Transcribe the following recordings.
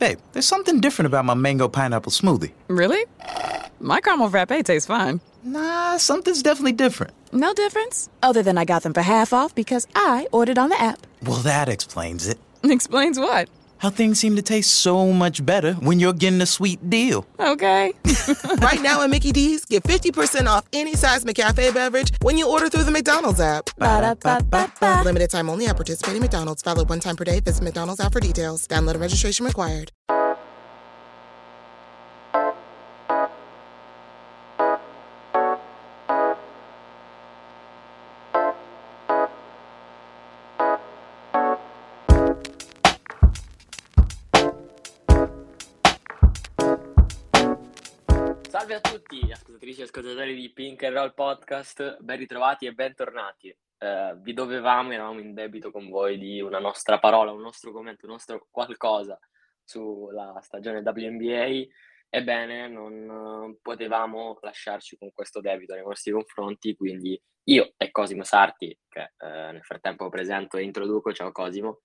Babe, there's something different about my mango pineapple smoothie. Really? My caramel frappe tastes fine. Nah, something's definitely different. No difference? Other than I got them for half off because I ordered on the app. Well, that explains it. Explains what? How things seem to taste so much better when you're getting a sweet deal. Okay. right now at Mickey D's, get 50% off any size McCafe beverage when you order through the McDonald's app. Ba-da-ba-ba-ba. Limited time only at participating McDonald's. Valid one time per day. Visit McDonald's app for details. Download and registration required. E ascoltatori di Pink and Roll Podcast, ben ritrovati e bentornati. Eh, vi dovevamo, eravamo in debito con voi di una nostra parola, un nostro commento, un nostro qualcosa sulla stagione WNBA. Ebbene, non eh, potevamo lasciarci con questo debito nei vostri confronti, quindi io e Cosimo Sarti, che eh, nel frattempo presento e introduco, ciao Cosimo.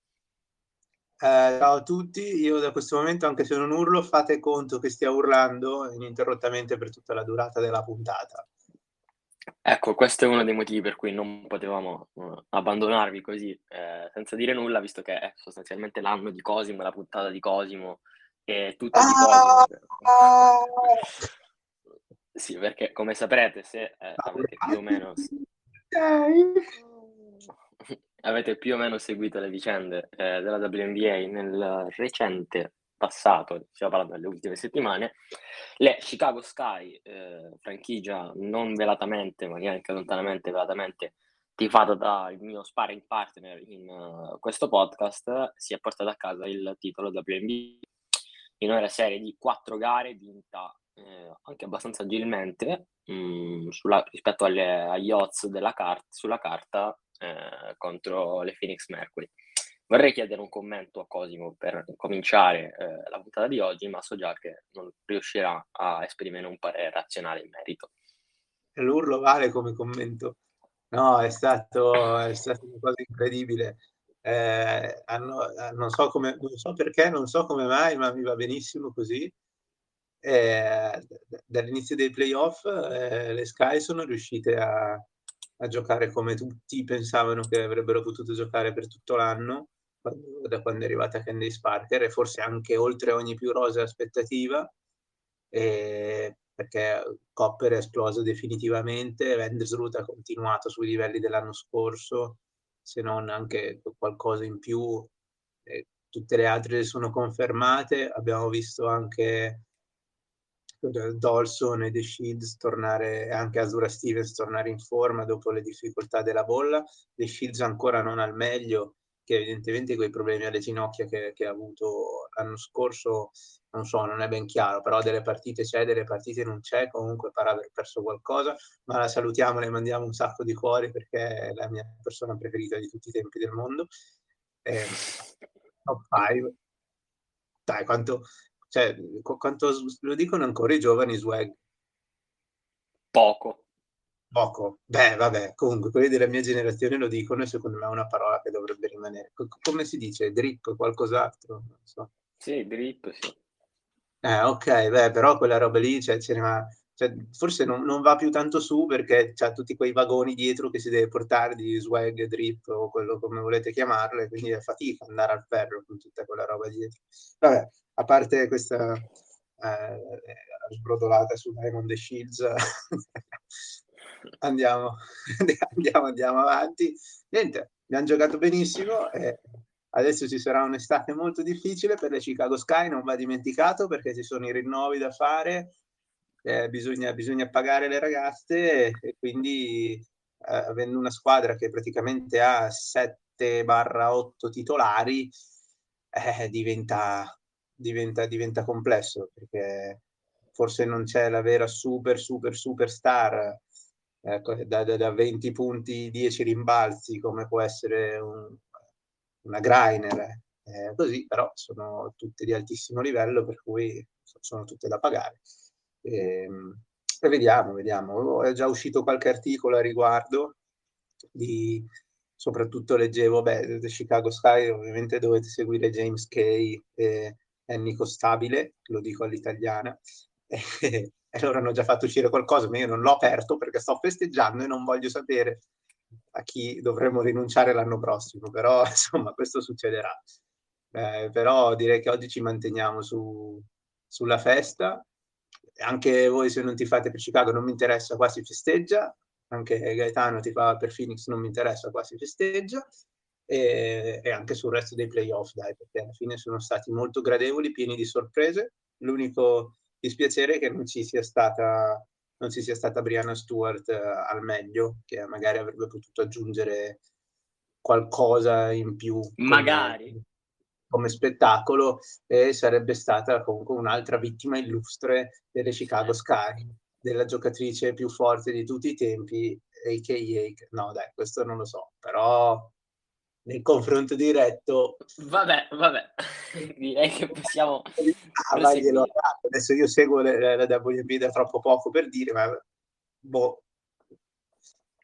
Eh, ciao a tutti, io da questo momento, anche se non urlo, fate conto che stia urlando ininterrottamente per tutta la durata della puntata. Ecco, questo è uno dei motivi per cui non potevamo uh, abbandonarvi così eh, senza dire nulla, visto che è sostanzialmente l'anno di Cosimo, la puntata di Cosimo e tutto di Cosimo. Sì, perché come saprete, se eh, avete più o meno avete più o meno seguito le vicende eh, della WNBA nel recente passato, stiamo parlando delle ultime settimane, le Chicago Sky, eh, franchigia non velatamente, ma neanche lontanamente velatamente tifata dal mio sparring partner in uh, questo podcast, si è portata a casa il titolo WNBA in una serie di quattro gare vinta eh, anche abbastanza agilmente mh, mm, sulla, rispetto alle, agli odds della carta, sulla carta eh, contro le Phoenix Mercury. Vorrei chiedere un commento a Cosimo per cominciare eh, la puntata di oggi, ma so già che non riuscirà a esprimere un parere razionale in merito. L'urlo vale come commento. No, è stato, è stato una cosa incredibile. Eh, hanno, non, so come, non so perché, non so come mai, ma mi va benissimo così. Eh, dall'inizio dei playoff eh, le Sky sono riuscite a, a giocare come tutti pensavano che avrebbero potuto giocare per tutto l'anno da quando è arrivata Candice Parker e forse anche oltre ogni più rosa aspettativa e perché Copper è esploso definitivamente, Vandersroot ha continuato sui livelli dell'anno scorso, se non anche qualcosa in più, e tutte le altre sono confermate, abbiamo visto anche Dolson e The Shields tornare, anche Azura Stevens tornare in forma dopo le difficoltà della bolla, The Shields ancora non al meglio, che evidentemente quei problemi alle ginocchia che, che, ha avuto l'anno scorso, non so, non è ben chiaro, però delle partite c'è, delle partite non c'è, comunque pare aver perso qualcosa, ma la salutiamo, le mandiamo un sacco di cuori perché è la mia persona preferita di tutti i tempi del mondo. Eh, top 5. Dai, quanto, cioè, quanto lo dicono ancora i giovani swag? Poco. Poco. Beh, vabbè, comunque quelli della mia generazione lo dicono e secondo me è una parola che dovrebbe rimanere. come si dice? Drip, qualcos'altro? Non so. Sì, drip, sì. Eh, ok, beh, però quella roba lì, cioè, ce ne va, cioè, forse non, non, va più tanto su perché c'ha tutti quei vagoni dietro che si deve portare di swag, drip o quello come volete chiamarle, quindi è fatica andare al ferro con tutta quella roba dietro. Vabbè, a parte questa eh, sbrodolata su Diamond the Shields, andiamo, andiamo, andiamo avanti. Niente, abbiamo giocato benissimo e adesso ci sarà un'estate molto difficile per le Chicago Sky, non va dimenticato perché ci sono i rinnovi da fare, eh, bisogna, bisogna, pagare le ragazze e quindi eh, avendo una squadra che praticamente ha 7-8 titolari eh, diventa, diventa, diventa complesso perché forse non c'è la vera super super super star ecco, da, da, da, 20 punti 10 rimbalzi come può essere un, una Greiner eh, così però sono tutte di altissimo livello per cui sono tutte da pagare e, ehm, e vediamo vediamo è già uscito qualche articolo a riguardo di soprattutto leggevo beh, The Chicago Sky ovviamente dovete seguire James Kay e Ennico Stabile, lo dico all'italiana, e, e loro hanno già fatto uscire qualcosa, ma io non l'ho aperto perché sto festeggiando e non voglio sapere a chi dovremmo rinunciare l'anno prossimo, però insomma questo succederà. Eh, però direi che oggi ci manteniamo su, sulla festa. Anche voi se non ti fate per Chicago non mi interessa, qua si festeggia. Anche Gaetano ti fa per Phoenix non mi interessa, qua si festeggia. E, e anche sul resto dei playoff, dai, perché alla fine sono stati molto gradevoli, pieni di sorprese. L'unico dispiacere è che non ci sia stata non ci sia stata Brianna Stewart eh, al meglio, che magari avrebbe potuto aggiungere qualcosa in più. Magari. Come, come spettacolo e sarebbe stata comunque un'altra vittima illustre delle Chicago Sky, della giocatrice più forte di tutti i tempi, a.k.a. No dai, questo non lo so, però nel confronto diretto... Vabbè, vabbè, direi che possiamo... Ah, Adesso io seguo la, la WB da troppo poco per dire, ma boh,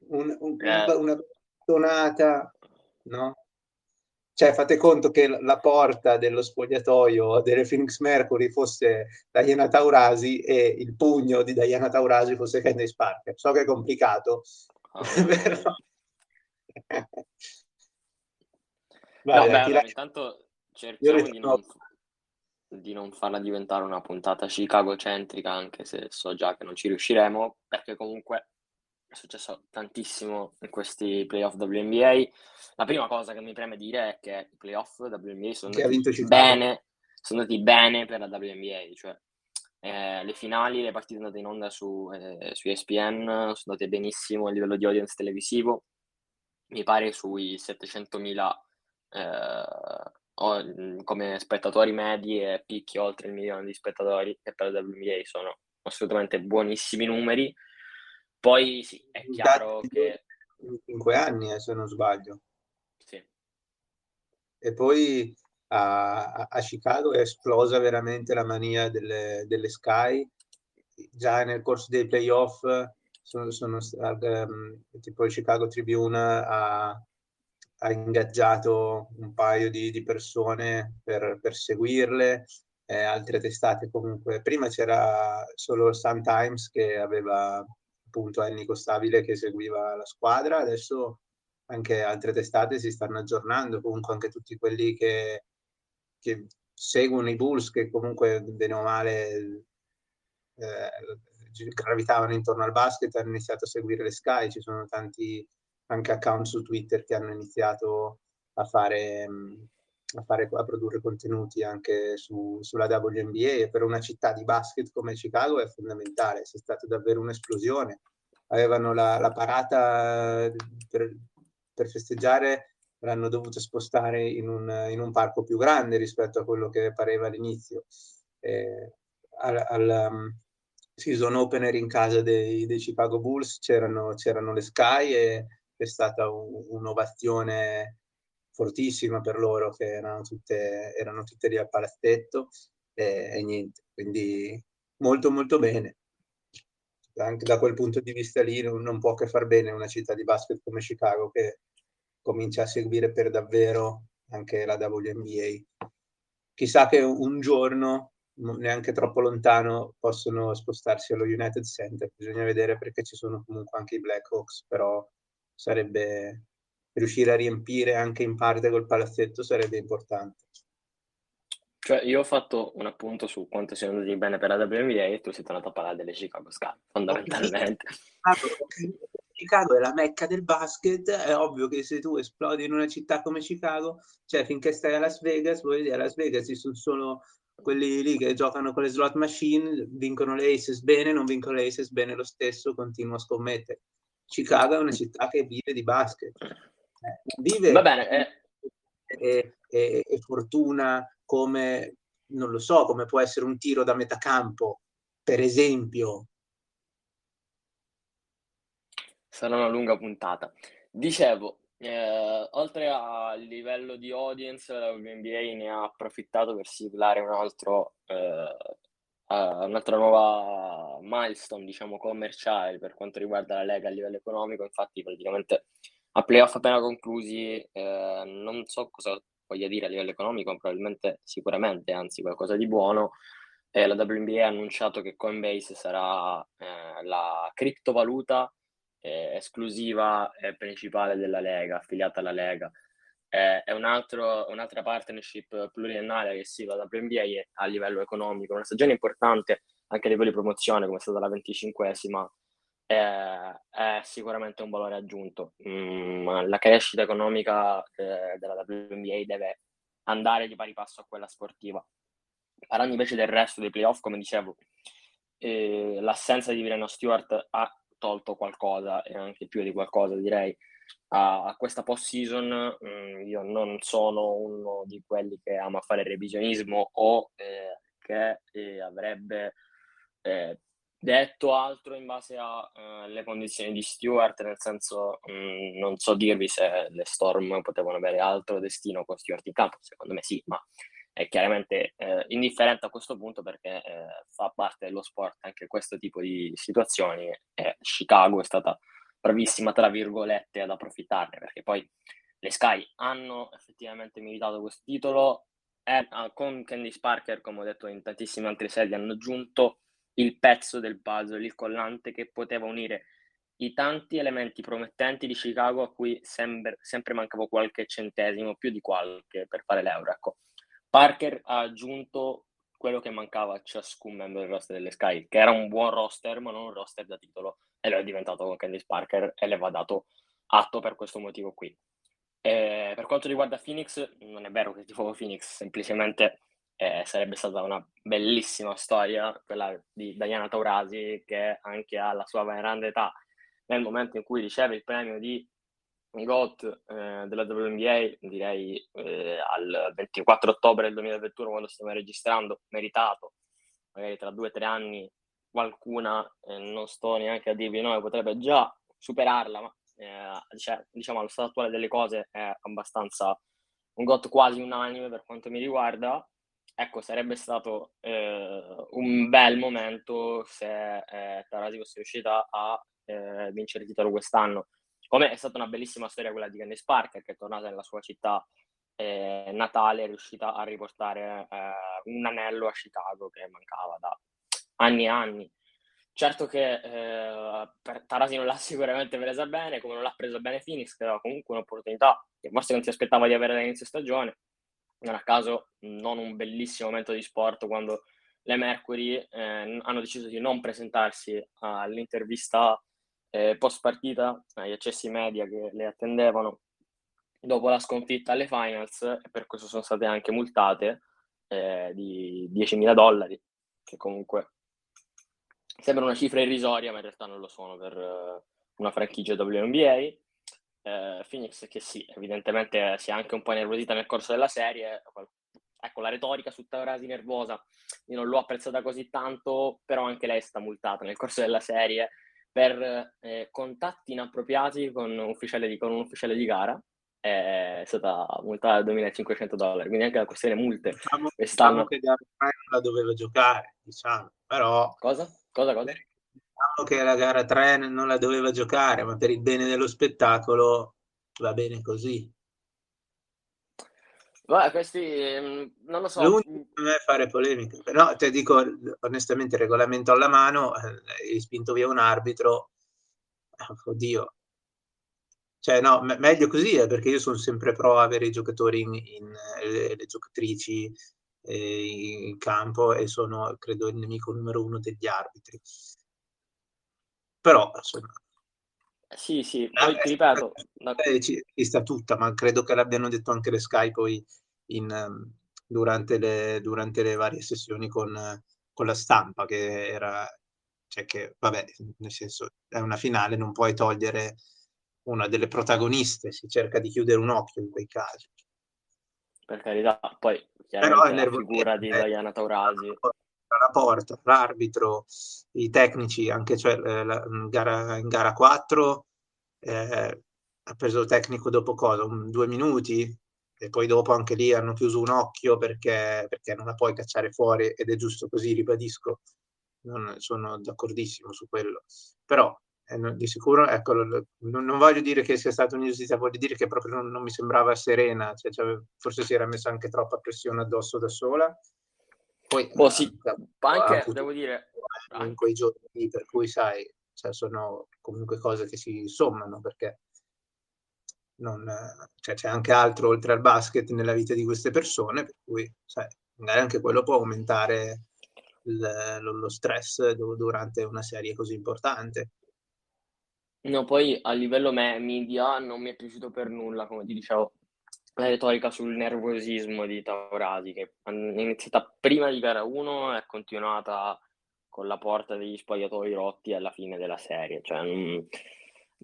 un, un, eh. una tonata, no? Cioè, fate conto che la porta dello spogliatoio delle Phoenix Mercury fosse Diana Taurasi e il pugno di Diana Taurasi fosse Candice Parker. So che è complicato, oh. però... Vale, no, beh, allora, intanto cerchiamo di non, di non, farla diventare una puntata Chicago-centrica, anche se so già che non ci riusciremo, perché comunque è successo tantissimo in questi playoff WNBA. La prima cosa che mi preme dire è che i playoff WNBA sono andati bene, sono andati bene per la WNBA, cioè eh, le finali, le partite andate in onda su, eh, su ESPN sono andate benissimo a livello di audience televisivo, mi pare sui 700.000 eh, come spettatori medi e picchi oltre il milione di spettatori, che per la WNBA sono assolutamente buonissimi numeri. Poi sì, è chiaro che... 5 anni, eh, se non sbaglio. Sì. E poi a, a, Chicago è esplosa veramente la mania delle, delle Sky. Già nel corso dei playoff sono, sono um, tipo il Chicago Tribune ha, ha ingaggiato un paio di, di persone per, per seguirle, eh, altre testate comunque. Prima c'era solo Sun Times che aveva appunto Ennico Stabile che seguiva la squadra, adesso anche altre testate si stanno aggiornando, comunque anche tutti quelli che, che seguono i Bulls, che comunque bene o male eh, gravitavano intorno al basket, hanno iniziato a seguire le Sky, ci sono tanti anche account su Twitter che hanno iniziato a fare, a, fare, a produrre contenuti anche su, sulla WNBA per una città di basket come Chicago è fondamentale, c'è stata davvero un'esplosione. Avevano la, la parata per, per, festeggiare, l'hanno dovuta spostare in un, in un, parco più grande rispetto a quello che pareva all'inizio. Eh, al, al um, season opener in casa dei, dei Chicago Bulls c'erano, c'erano le Sky e è stata un'ovazione fortissima per loro che erano tutte, erano tutte lì al palazzetto e, e, niente, quindi molto molto bene. Anche da quel punto di vista lì non, può che far bene una città di basket come Chicago che comincia a seguire per davvero anche la WNBA. Chissà che un giorno, neanche troppo lontano, possono spostarsi allo United Center. Bisogna vedere perché ci sono comunque anche i Blackhawks, però sarebbe riuscire a riempire anche in parte quel palazzetto sarebbe importante. Cioè, io ho fatto un appunto su quanto siano andati bene per la WNBA e tu sei tornato a parlare delle Chicago Sky, fondamentalmente. Chicago è la mecca del basket, è ovvio che se tu esplodi in una città come Chicago, cioè finché stai a Las Vegas, vuoi dire a Las Vegas ci sono solo quelli lì che giocano con le slot machine, vincono le aces bene, non vincono le aces bene lo stesso, continuo a scommettere. Chicago è una città che vive di basket. Vive Va bene, eh. e, e, e, fortuna come, non lo so, come può essere un tiro da metacampo, per esempio. Sarà una lunga puntata. Dicevo, eh, oltre al livello di audience, la NBA ne ha approfittato per siglare un altro eh, uh, un'altra nuova milestone, diciamo, commerciale per quanto riguarda la Lega a livello economico. Infatti, praticamente a playoff appena conclusi, eh, non so cosa, voglia dire a livello economico, probabilmente sicuramente, anzi qualcosa di buono, eh, la WNBA ha annunciato che Coinbase sarà eh, la criptovaluta eh, esclusiva e principale della Lega, affiliata alla Lega. Eh, è un altro, un'altra partnership pluriennale che si va da WNBA a livello economico, una stagione importante anche a livello di promozione, come è stata la 25esima, è, è sicuramente un valore aggiunto. Mm, la crescita economica eh, della WNBA deve andare di pari passo a quella sportiva. Parlando invece del resto dei playoff, come dicevo, eh, l'assenza di Vilena Stewart ha tolto qualcosa e anche più di qualcosa, direi, a, a questa post-season. Mm, io non sono uno di quelli che ama fare revisionismo o eh, che eh, avrebbe eh, detto altro in base alle uh, condizioni di Stewart, nel senso mh, mm, non so dirvi se le Storm potevano avere altro destino con Stewart in campo, secondo me sì, ma è chiaramente eh, indifferente a questo punto perché eh, fa parte dello sport anche questo tipo di situazioni e Chicago è stata bravissima, tra virgolette, ad approfittarne perché poi le Sky hanno effettivamente meritato questo titolo e con Candice Parker, come ho detto in tantissime altre sedi, hanno aggiunto il pezzo del puzzle, il collante che poteva unire i tanti elementi promettenti di Chicago a cui sempre, sempre mancava qualche centesimo, più di qualche, per fare l'euro. Ecco. Parker ha aggiunto quello che mancava a ciascun membro del roster delle Sky, che era un buon roster, ma non un roster da titolo, e lo è diventato con Candice Parker e le va dato atto per questo motivo qui. E per quanto riguarda Phoenix, non è vero che tifo Phoenix, semplicemente eh, sarebbe stata una bellissima storia quella di Diana Taurasi che anche alla sua grande età nel momento in cui riceve il premio di GOAT eh, della WNBA direi eh, al 24 ottobre del 2021 quando stiamo registrando meritato. Magari tra due o tre anni qualcuna eh, non sto neanche a dirvi no potrebbe già superarla ma eh, cioè, diciamo allo stato attuale delle cose è abbastanza un GOAT quasi unanime per quanto mi riguarda ecco, sarebbe stato eh, un bel momento se eh, Tarasi fosse riuscita a eh, vincere il titolo quest'anno. Come è stata una bellissima storia quella di Candice Parker, che è tornata nella sua città eh, natale, è riuscita a riportare eh, un anello a Chicago che mancava da anni e anni. Certo che eh, Tarasi non l'ha sicuramente presa bene, come non l'ha presa bene Phoenix, che era comunque un'opportunità che forse non si aspettava di avere all'inizio stagione, non a caso non un bellissimo momento di sport quando le Mercury eh, hanno deciso di non presentarsi all'intervista eh, post partita agli accessi media che le attendevano dopo la sconfitta alle finals e per questo sono state anche multate eh, di 10.000 dollari che comunque sembra una cifra irrisoria ma in realtà non lo sono per uh, una franchigia WNBA eh, Phoenix che sì, evidentemente si è anche un po' nervosita nel corso della serie. Ecco, la retorica su Taurasi nervosa io non l'ho apprezzata così tanto, però anche lei sta multata nel corso della serie per eh, contatti inappropriati con, ufficiale di, con un ufficiale di gara. È stata multata da 2.500 dollari, quindi anche la questione multe diciamo, quest'anno. Diciamo che non la doveva giocare, diciamo, però... Cosa? Cosa, cosa? Diciamo che la gara 3 non la doveva giocare, ma per il bene dello spettacolo va bene così. Guarda, questi mm, non lo so. L'unico non è fare polemica, però ti dico onestamente, regolamento alla mano, eh, hai spinto via un arbitro, eh, oddio. Cioè, no, me- meglio così, eh, perché io sono sempre pro avere i giocatori in, in le, le, giocatrici eh, in campo e sono, credo, il nemico numero uno degli arbitri però insomma sì, sì, poi ti ripeto. Eh, ci, ci, sta tutta, ma credo che l'abbiano detto anche le Sky poi in, um, durante, le, durante, le, varie sessioni con, con, la stampa, che era, cioè che, vabbè, nel senso, è una finale, non puoi togliere una delle protagoniste, si cerca di chiudere un occhio in quei casi. Per carità, poi chiaramente la figura di eh, Diana Taurasi la porta, l'arbitro, i tecnici, anche cioè, eh, la, in, gara, in, gara, 4 eh, ha preso il tecnico dopo cosa? Un, due minuti e poi dopo anche lì hanno chiuso un occhio perché, perché non la puoi cacciare fuori ed è giusto così, ribadisco, non sono d'accordissimo su quello. Però eh, di sicuro, ecco, non, non, voglio dire che sia stata un'ingiustizia, voglio dire che proprio non, non mi sembrava serena, cioè, cioè, forse si era messa anche troppa pressione addosso da sola. Poi, boh, sì, anche, devo dire... In quei giorni, per cui, sai, cioè, sono comunque cose che si sommano, perché non, cioè, c'è anche altro oltre al basket nella vita di queste persone, per cui, sai, magari anche quello può aumentare il, lo stress durante una serie così importante. No, poi a livello me- media non mi è piaciuto per nulla, come ti dicevo, la retorica sul nervosismo di Taurasi, che è iniziata prima di gara 1 e è continuata con la porta degli spogliatoi rotti alla fine della serie. Cioè,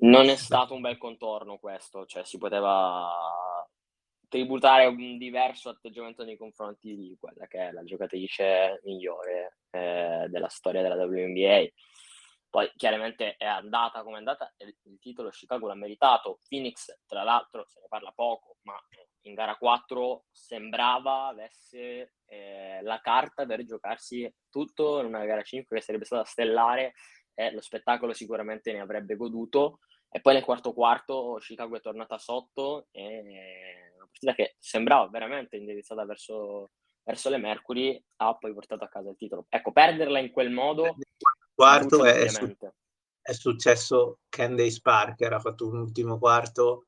non, è stato un bel contorno questo, cioè si poteva tributare un diverso atteggiamento nei confronti di quella che è la giocatrice migliore eh, della storia della WNBA. Poi chiaramente è andata come è andata, il titolo Chicago l'ha meritato. Phoenix, tra l'altro, se ne parla poco, ma in gara 4 sembrava avesse eh, la carta per giocarsi tutto in una gara 5 che sarebbe stata stellare e lo spettacolo sicuramente ne avrebbe goduto. E poi nel quarto quarto Chicago è tornata sotto e una partita che sembrava veramente indirizzata verso, verso le Mercury ha poi portato a casa il titolo. Ecco, perderla in quel modo... Quarto è, è successo Candace Parker, ha fatto un ultimo quarto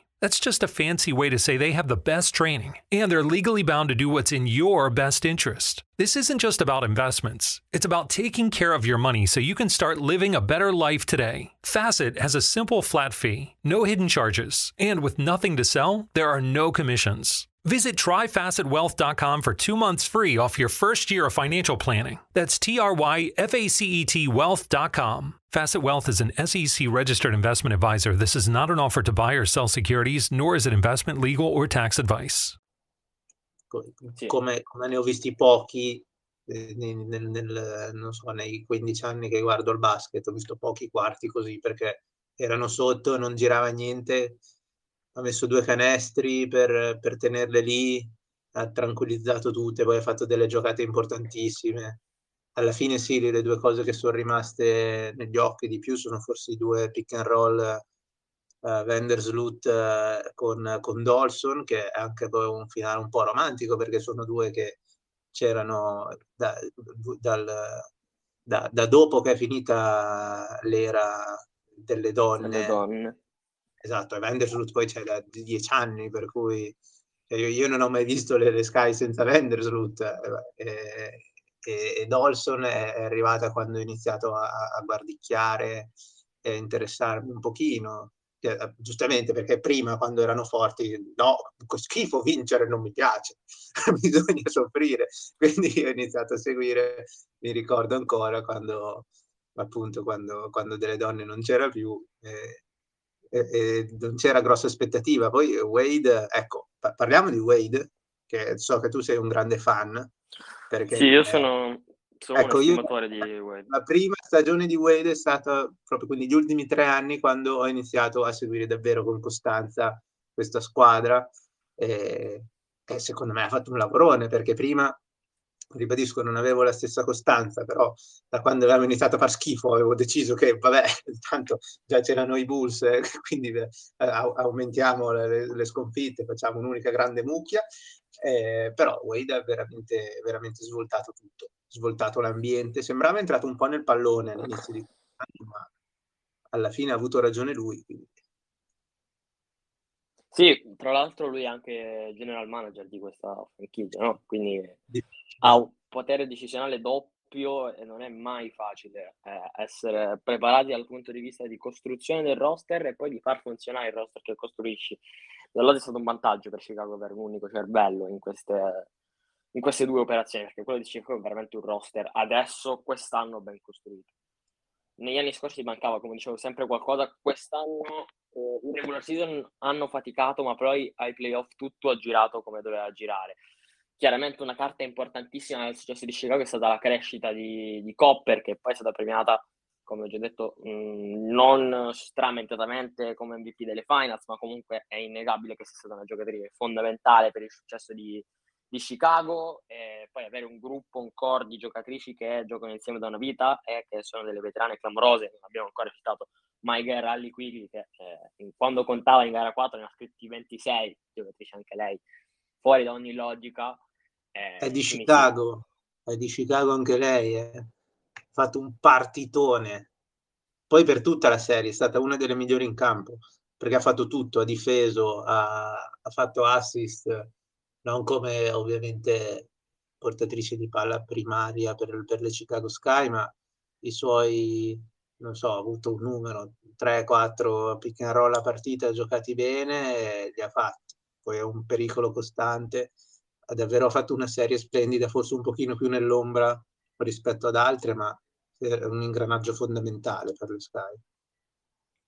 That's just a fancy way to say they have the best training and they're legally bound to do what's in your best interest. This isn't just about investments, it's about taking care of your money so you can start living a better life today. Facet has a simple flat fee, no hidden charges, and with nothing to sell, there are no commissions. Visit tryfacetwealth.com for two months free off your first year of financial planning. That's T R Y F A C E T wealth.com. Facet Wealth is an SEC registered investment advisor. This is not an offer to buy or sell securities, nor is it investment, legal, or tax advice. Come, come ne ho visti pochi eh, nel, nel, so, nei 15 anni che guardo il basket, ho visto pochi quarti così perché erano sotto, non girava niente ha messo due canestri per, per tenerle lì, ha tranquillizzato tutte, poi ha fatto delle giocate importantissime. Alla fine sì, le due cose che sono rimaste negli occhi di più sono forse i due pick and roll uh, Vandersloot uh, con, con Dolson, che è anche poi un finale un po' romantico perché sono due che c'erano da, dal, da, da dopo che è finita l'era delle donne, delle donne. Esatto, e Vandersloot poi c'è da dieci anni, per cui cioè, io, io, non ho mai visto le, le Sky senza Vandersloot eh, e, e, e Dolson è, è, arrivata quando ho iniziato a, a guardicchiare e a interessarmi un pochino. Eh, giustamente perché prima quando erano forti no, schifo vincere non mi piace bisogna soffrire quindi ho iniziato a seguire mi ricordo ancora quando appunto quando, quando delle donne non c'era più eh, e, non c'era grossa aspettativa. Poi Wade, ecco, parliamo di Wade, che so che tu sei un grande fan. Perché, sì, io sono ecco, un estimatore io, di Wade. La prima stagione di Wade è stata proprio quindi gli ultimi tre anni quando ho iniziato a seguire davvero con costanza questa squadra. E, e secondo me ha fatto un lavorone perché prima ribadisco, non avevo la stessa costanza, però da quando avevamo iniziato a far schifo avevo deciso che, vabbè, tanto già c'erano i Bulls, eh, quindi eh, aumentiamo le, le, sconfitte, facciamo un'unica grande mucchia, eh, però Wade ha veramente, veramente svoltato tutto, svoltato l'ambiente, sembrava entrato un po' nel pallone all'inizio di quest'anno, ma alla fine ha avuto ragione lui. Quindi. Sì, tra l'altro lui è anche general manager di questa franchigia, no? Quindi ha un potere decisionale doppio e non è mai facile eh, essere preparati dal punto di vista di costruzione del roster e poi di far funzionare il roster che costruisci. Dall'altro è stato un vantaggio per Chicago per un unico cervello in queste, in queste due operazioni, perché quello di Chicago è veramente un roster adesso, quest'anno ben costruito. Negli anni scorsi mancava, come dicevo, sempre qualcosa, quest'anno eh, in regular season hanno faticato, ma poi ai playoff tutto ha girato come doveva girare. Chiaramente una carta importantissima nel successo di Chicago è stata la crescita di, di Copper, che poi è stata premiata, come ho già detto, mh, mm, non stramentatamente come MVP delle finals, ma comunque è innegabile che sia stata una giocatrice fondamentale per il successo di, di Chicago e poi avere un gruppo, un core di giocatrici che giocano insieme da una vita e che sono delle veterane clamorose, non abbiamo ancora citato Girl Rally Quigley che eh, quando contava in gara 4 ne ha scritti 26, giocatrice anche lei, fuori da ogni logica. Eh, è di Chicago, è di Chicago anche lei, eh. ha fatto un partitone, poi per tutta la serie è stata una delle migliori in campo, perché ha fatto tutto, ha difeso, ha, ha fatto assist, non come ovviamente portatrice di palla primaria per, per le Chicago Sky, ma i suoi, non so, ha avuto un numero, 3-4 pick and roll a partita giocati bene e li ha fatti. Poi è un pericolo costante. Ha davvero fatto una serie splendida, forse un pochino più nell'ombra rispetto ad altre, ma è un ingranaggio fondamentale per le Sky.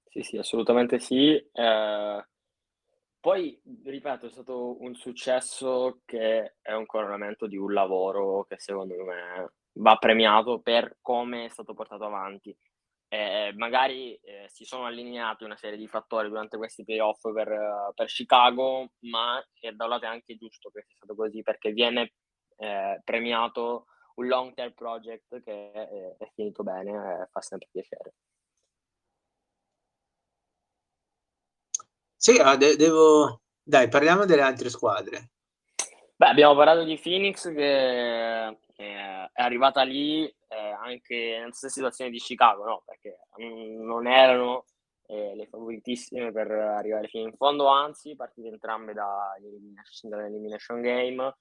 Sì, sì, assolutamente sì. Eh, poi, ripeto, è stato un successo che è un coronamento di un lavoro che secondo me va premiato per come è stato portato avanti. Eh, magari eh, si sono allineati una serie di fattori durante questi playoff per, per Chicago, ma è da un lato anche giusto che sia stato così perché viene eh, premiato un long term project che è, è finito bene e fa sempre piacere. Sì, ah, de- devo... Dai, parliamo delle altre squadre. Beh, abbiamo parlato di Phoenix che è arrivata lì eh, anche nella stessa situazione di Chicago, no? Perché non erano eh, le favoritissime per arrivare fino in fondo, anzi, partite entrambe dall'elimination game.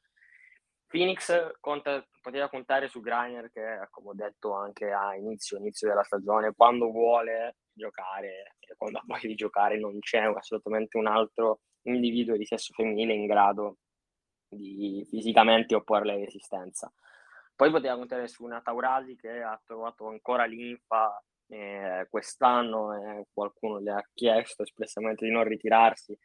Phoenix conta, poteva contare su Griner che, come ho detto anche a inizio, inizio della stagione, quando vuole giocare quando ha voglia di giocare non c'è assolutamente un altro individuo di sesso femminile in grado di fisicamente opporre resistenza. Poi poteva contare su una Taurasi che ha trovato ancora linfa eh, quest'anno e qualcuno le ha chiesto espressamente di non ritirarsi.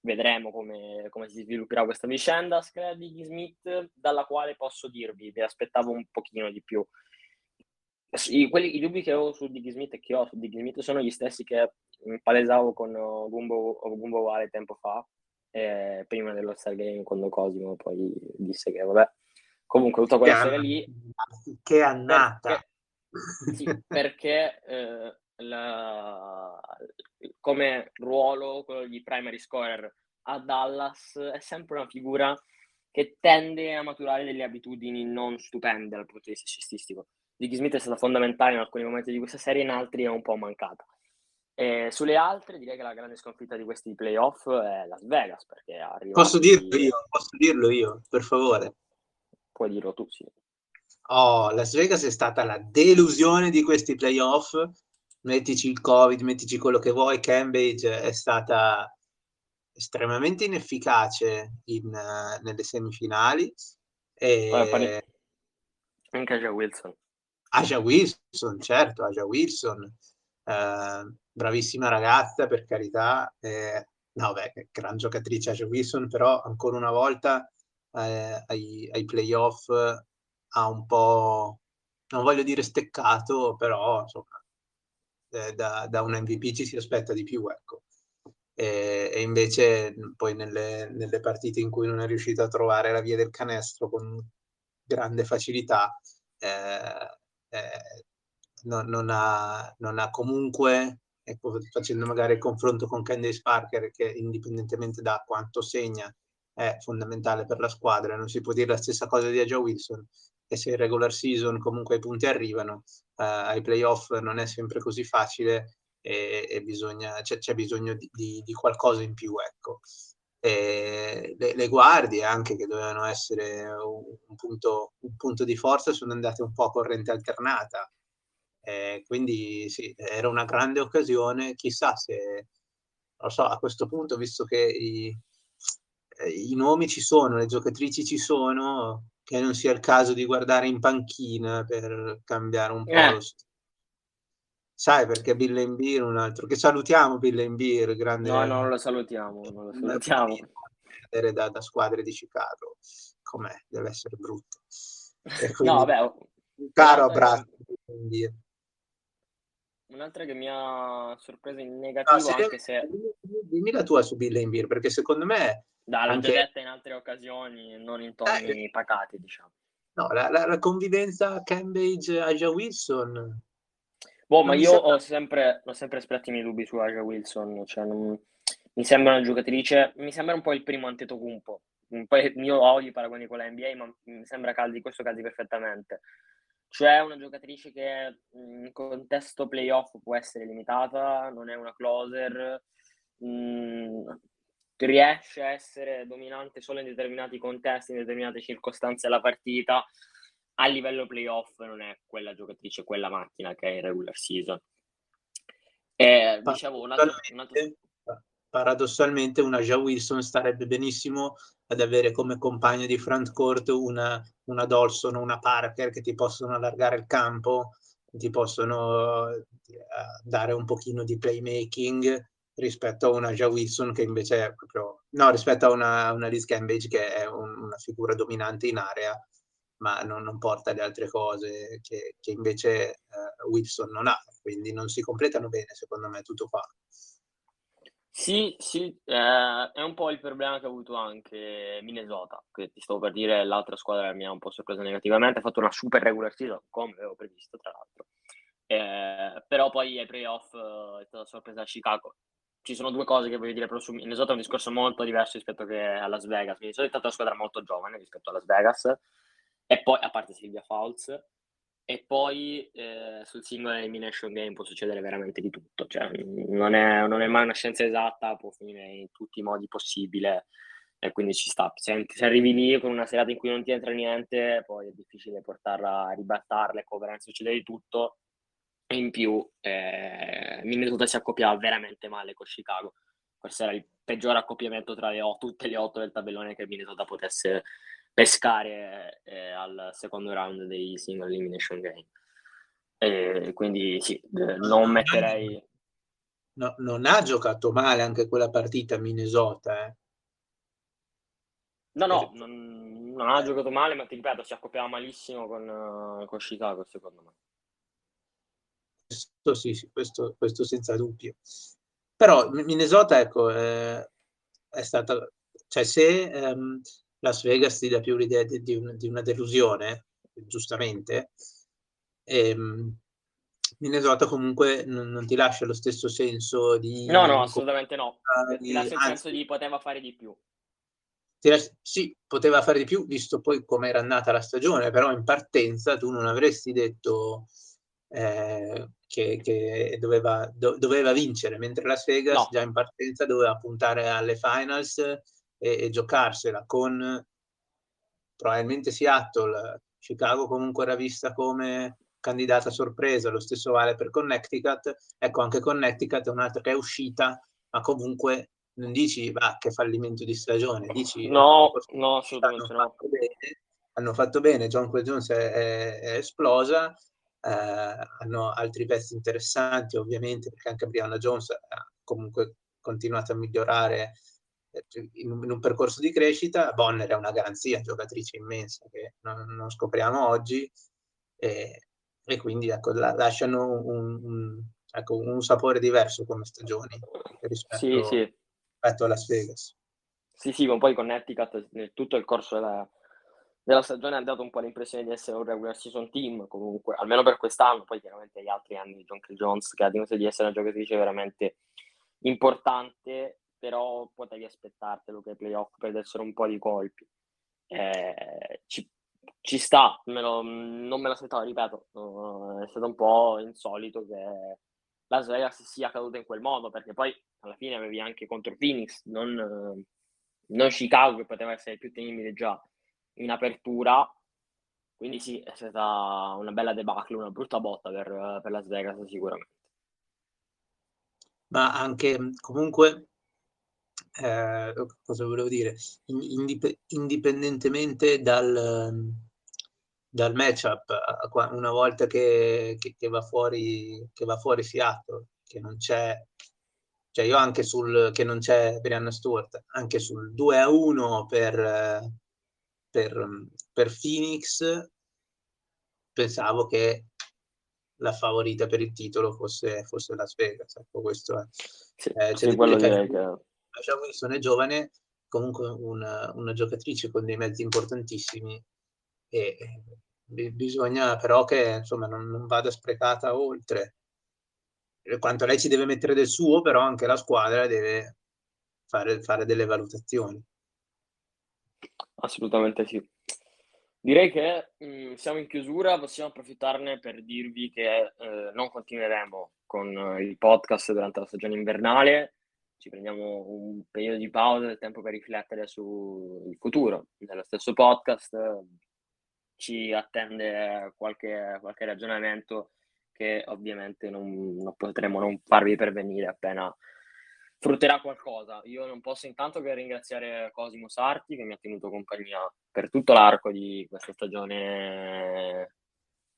Vedremo come, come si svilupperà questa vicenda. Screa di Smith, dalla quale posso dirvi, vi aspettavo un pochino di più. I, quelli, I dubbi che ho su Diggy Smith e che ho su Diggy Smith sono gli stessi che palesavo con uh, Gumbo, Gumbo Vale tempo fa, eh, prima dello Star Game, quando Cosimo poi disse che vabbè, comunque tutta quella storia lì... Che annata! Perché, sì, perché eh, la, come ruolo, quello di primary scorer a Dallas, è sempre una figura che tende a maturare delle abitudini non stupende dal punto di vista cestistico Diggy Smith è stata fondamentale in alcuni momenti di questa serie, in altri è un po' mancata. E sulle altre direi che la grande sconfitta di questi playoff è Las Vegas perché arriva posso dirlo io? Posso dirlo io per favore? Puoi dirlo tu sì. Oh Las Vegas è stata la delusione di questi playoff. Mettici il covid mettici quello che vuoi Cambridge è stata estremamente inefficace in, uh, nelle semifinali. E... anche Joe Wilson Aja Wilson, certo, Aja Wilson, eh, bravissima ragazza per carità, eh, no beh, gran giocatrice Aja Wilson, però ancora una volta eh, ai, ai playoff ha un po', non voglio dire steccato, però insomma, eh, da, da, un MVP ci si aspetta di più, ecco. E, e invece poi nelle, nelle partite in cui non è riuscito a trovare la via del canestro con grande facilità, eh, eh, non, non, ha, non, ha, comunque, ecco, facendo magari il confronto con Candace Parker, che indipendentemente da quanto segna è fondamentale per la squadra, non si può dire la stessa cosa di Aja Wilson, che se in regular season comunque i punti arrivano, eh, ai playoff non è sempre così facile e, e bisogna, c'è, c'è, bisogno di, di, di, qualcosa in più, ecco. Le, le, guardie anche che dovevano essere un, un, punto, un, punto, di forza sono andate un po' a corrente alternata. Eh, quindi sì, era una grande occasione. Chissà se, lo so, a questo punto, visto che i, eh, i nomi ci sono, le giocatrici ci sono, che non sia il caso di guardare in panchina per cambiare un po' eh. lo stile. Sai perché Bill Embiid un altro che salutiamo Bill Embiid, grande No, no, non lo salutiamo, non lo salutiamo. Da, da squadre di Chicago. Com'è? Deve essere brutto. no, vabbè, un caro abbraccio Embiid. Un'altra che mi ha sorpreso in negativo, no, se anche se... Dimmi la tua su Bill Embiid, perché secondo me... Da, l'ho anche... detta in altre occasioni, non in toni eh, pacati, diciamo. No, la, la, la convivenza Cambridge-Aja Wilson Boh, ma io sembra... ho sempre, ho sempre espresso i miei dubbi su Aja Wilson, cioè non... mi sembra una giocatrice, mi sembra un po' il primo Antetokounmpo. Poi io odio i paragoni con la NBA, ma mi sembra caldi, questo caldi perfettamente. Cioè una giocatrice che in contesto playoff può essere limitata, non è una closer, mh, mm, riesce a essere dominante solo in determinati contesti, in determinate circostanze della partita, a livello playoff non è quella giocatrice, quella macchina che è in regular season. E, dicevo, un altro, un altro... Paradossalmente una Ja Wilson starebbe benissimo ad avere come compagno di front court una, una Dolson o una Parker che ti possono allargare il campo, ti possono uh, dare un pochino di playmaking rispetto a una Ja Wilson che invece è proprio no, rispetto a una, una Liz Cambage che è un, una figura dominante in area ma non, non porta le altre cose che, che invece uh, Wilson non ha, quindi non si completano bene secondo me tutto qua. Sì, sì, eh, è un po' il problema che ha avuto anche Minnesota, che ti stavo per dire l'altra squadra mi ha un po' sorpreso negativamente, ha fatto una super regular season, come avevo previsto tra l'altro, eh, però poi ai playoff eh, è stata sorpresa a Chicago. Ci sono due cose che voglio dire, però su Minnesota è un discorso molto diverso rispetto che a Las Vegas. Minnesota è stata una squadra molto giovane rispetto a Las Vegas, e poi, a parte Silvia Fouls, e poi eh, sul singolo elimination game può succedere veramente di tutto, cioè non è, non è, mai una scienza esatta, può finire in tutti i modi possibili e quindi ci sta. Se, se, arrivi lì con una serata in cui non ti entra niente, poi è difficile portarla a ribattarla e coverare, succede di tutto. E in più eh, Minnesota si accoppiava veramente male con Chicago. Questo era il peggior accoppiamento tra le tutte le otto del tabellone che Minnesota potesse pescare eh, al secondo round dei single elimination game. E quindi sì, non metterei... No, non ha giocato male anche quella partita Minnesota. Eh. No, no, non, non, ha giocato male, ma ti ripeto, si accoppiava malissimo con, uh, con Chicago, secondo me. Questo sì, sì questo, questo, senza dubbio. Però Minnesota, ecco, eh, è stata... Cioè, se... Um, Las Vegas ti dà più l'idea di, di, un, di una delusione, giustamente. E, ehm, Minnesota comunque non, non, ti lascia lo stesso senso di... No, no, assolutamente no. Di, ti lascia il senso di poteva fare di più. Lascia, sì, poteva fare di più, visto poi come era andata la stagione, però in partenza tu non avresti detto eh, che, che doveva, do, doveva, vincere, mentre Las Vegas no. già in partenza doveva puntare alle finals e, e giocarsela con probabilmente Seattle, Chicago comunque era vista come candidata sorpresa, lo stesso vale per Connecticut, ecco anche Connecticut è un'altra che è uscita, ma comunque non dici va che fallimento di stagione, dici no, no assolutamente hanno no. Fatto bene, hanno fatto bene, John Quay Jones è, è, è esplosa, eh, hanno altri pezzi interessanti ovviamente perché anche Brianna Jones ha comunque continuato a migliorare in un, in un, percorso di crescita, Bonner è una garanzia, giocatrice immensa che non, non scopriamo oggi e, e quindi ecco, la, lasciano un, un, ecco, un, sapore diverso come stagioni rispetto, sì, sì. rispetto a Las Vegas. Sì, sì, ma poi Connecticut nel tutto il corso della, della stagione ha dato un po' l'impressione di essere un regular season team, comunque, almeno per quest'anno, poi chiaramente gli altri anni di John K. Jones, che ha dimostrato di essere una giocatrice veramente importante però potevi aspettartelo che i playoff perdessero un po' di colpi. Eh, ci, ci, sta, me lo, non me l'aspettavo, ripeto, uh, è stato un po' insolito che Las Vegas sia caduta in quel modo, perché poi alla fine avevi anche contro Phoenix, non, uh, non Chicago che poteva essere più temibile già in apertura, quindi sì, è stata una bella debacle, una brutta botta per, per Las Vegas sicuramente. Ma anche comunque eh, cosa volevo dire, indip- indipendentemente dal, dal matchup una volta che, che, che, va fuori, che va fuori Seattle, che non c'è, cioè io anche sul che non c'è Brianna Stewart, anche sul 2 a 1 per, per, per Phoenix, pensavo che la favorita per il titolo fosse, fosse Las Vegas. Ecco, questo è. Sì, eh, sì, quello direi che... Lascia Wilson è giovane, comunque una, una, giocatrice con dei mezzi importantissimi e bisogna però che insomma non, non vada sprecata oltre. Quanto lei ci deve mettere del suo, però anche la squadra deve fare, fare delle valutazioni. Assolutamente sì. Direi che mh, mm, siamo in chiusura, possiamo approfittarne per dirvi che eh, non continueremo con eh, il podcast durante la stagione invernale, ci prendiamo un periodo di pausa, del tempo per riflettere sul futuro dello stesso podcast, ci attende qualche, qualche ragionamento che ovviamente non, non potremo non farvi pervenire appena frutterà qualcosa. Io non posso intanto che ringraziare Cosimo Sarti che mi ha tenuto compagnia per tutto l'arco di questa stagione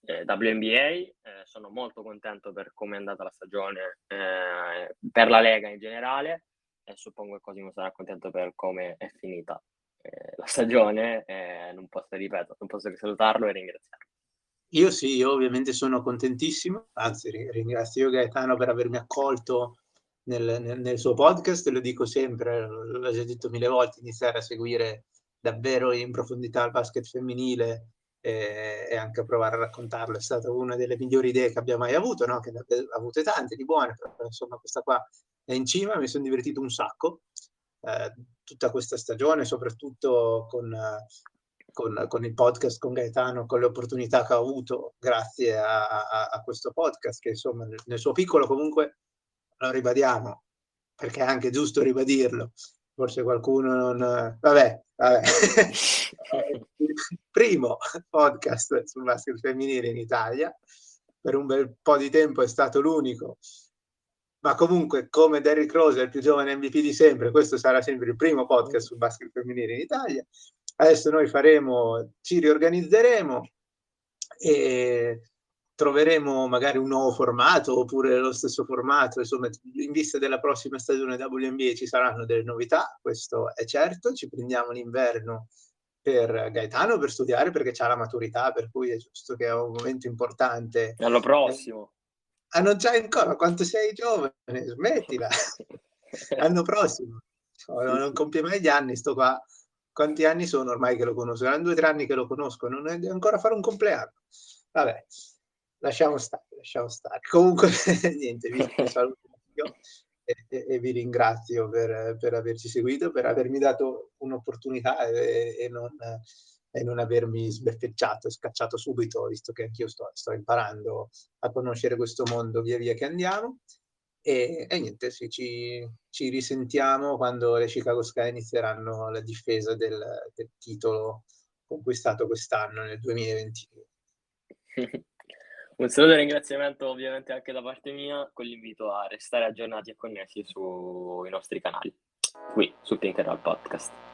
eh, WNBA. Eh, sono molto contento per come è andata la stagione eh, per la Lega in generale e suppongo che Cosimo sarà contento per come è finita eh, la stagione. non posso, ripeto, non posso che salutarlo e ringraziarlo. Io sì, io ovviamente sono contentissimo, anzi ringrazio Gaetano per avermi accolto nel, nel, nel, suo podcast, lo dico sempre, l'ho già detto mille volte, iniziare a seguire davvero in profondità il basket femminile e, e anche provare a raccontarlo è stata una delle migliori idee che abbia mai avuto, no? che ne ha avute tante di buone, però insomma questa qua è in cima, mi sono divertito un sacco eh, tutta questa stagione, soprattutto con, con, con, il podcast con Gaetano, con le opportunità che ho avuto grazie a, a, a questo podcast, che insomma nel, nel suo piccolo comunque lo ribadiamo, perché è anche giusto ribadirlo. Forse qualcuno non... Vabbè, vabbè. primo podcast sul basket femminile in Italia. Per un bel po' di tempo è stato l'unico. Ma comunque, come Derrick Rose è il più giovane MVP di sempre, questo sarà sempre il primo podcast sul basket femminile in Italia. Adesso noi faremo, ci riorganizzeremo e troveremo magari un nuovo formato oppure lo stesso formato, insomma, in vista della prossima stagione WNBA ci saranno delle novità, questo è certo, ci prendiamo l'inverno per Gaetano per studiare perché ha la maturità, per cui è giusto che è un momento importante. L'anno prossimo. Ah, non c'hai ancora, quanto sei giovane, smettila. L'anno prossimo. Non, non compie mai gli anni, sto qua. Quanti anni sono ormai che lo conosco? Erano due o tre anni che lo conosco, non è ancora fare un compleanno. Vabbè, lasciamo stare, lasciamo stare. Comunque, niente, vi saluto e, e, e, vi ringrazio per, per, averci seguito, per avermi dato un'opportunità e, e non, non, avermi sbeffeggiato e scacciato subito, visto che anch'io sto, sto, imparando a conoscere questo mondo via via che andiamo. E, niente, sì, ci, ci, risentiamo quando le Chicago Sky inizieranno la difesa del, del titolo conquistato quest'anno nel 2022. Un saluto e ringraziamento ovviamente anche da parte mia con l'invito a restare aggiornati e connessi sui nostri canali, qui su Tinkeral Podcast.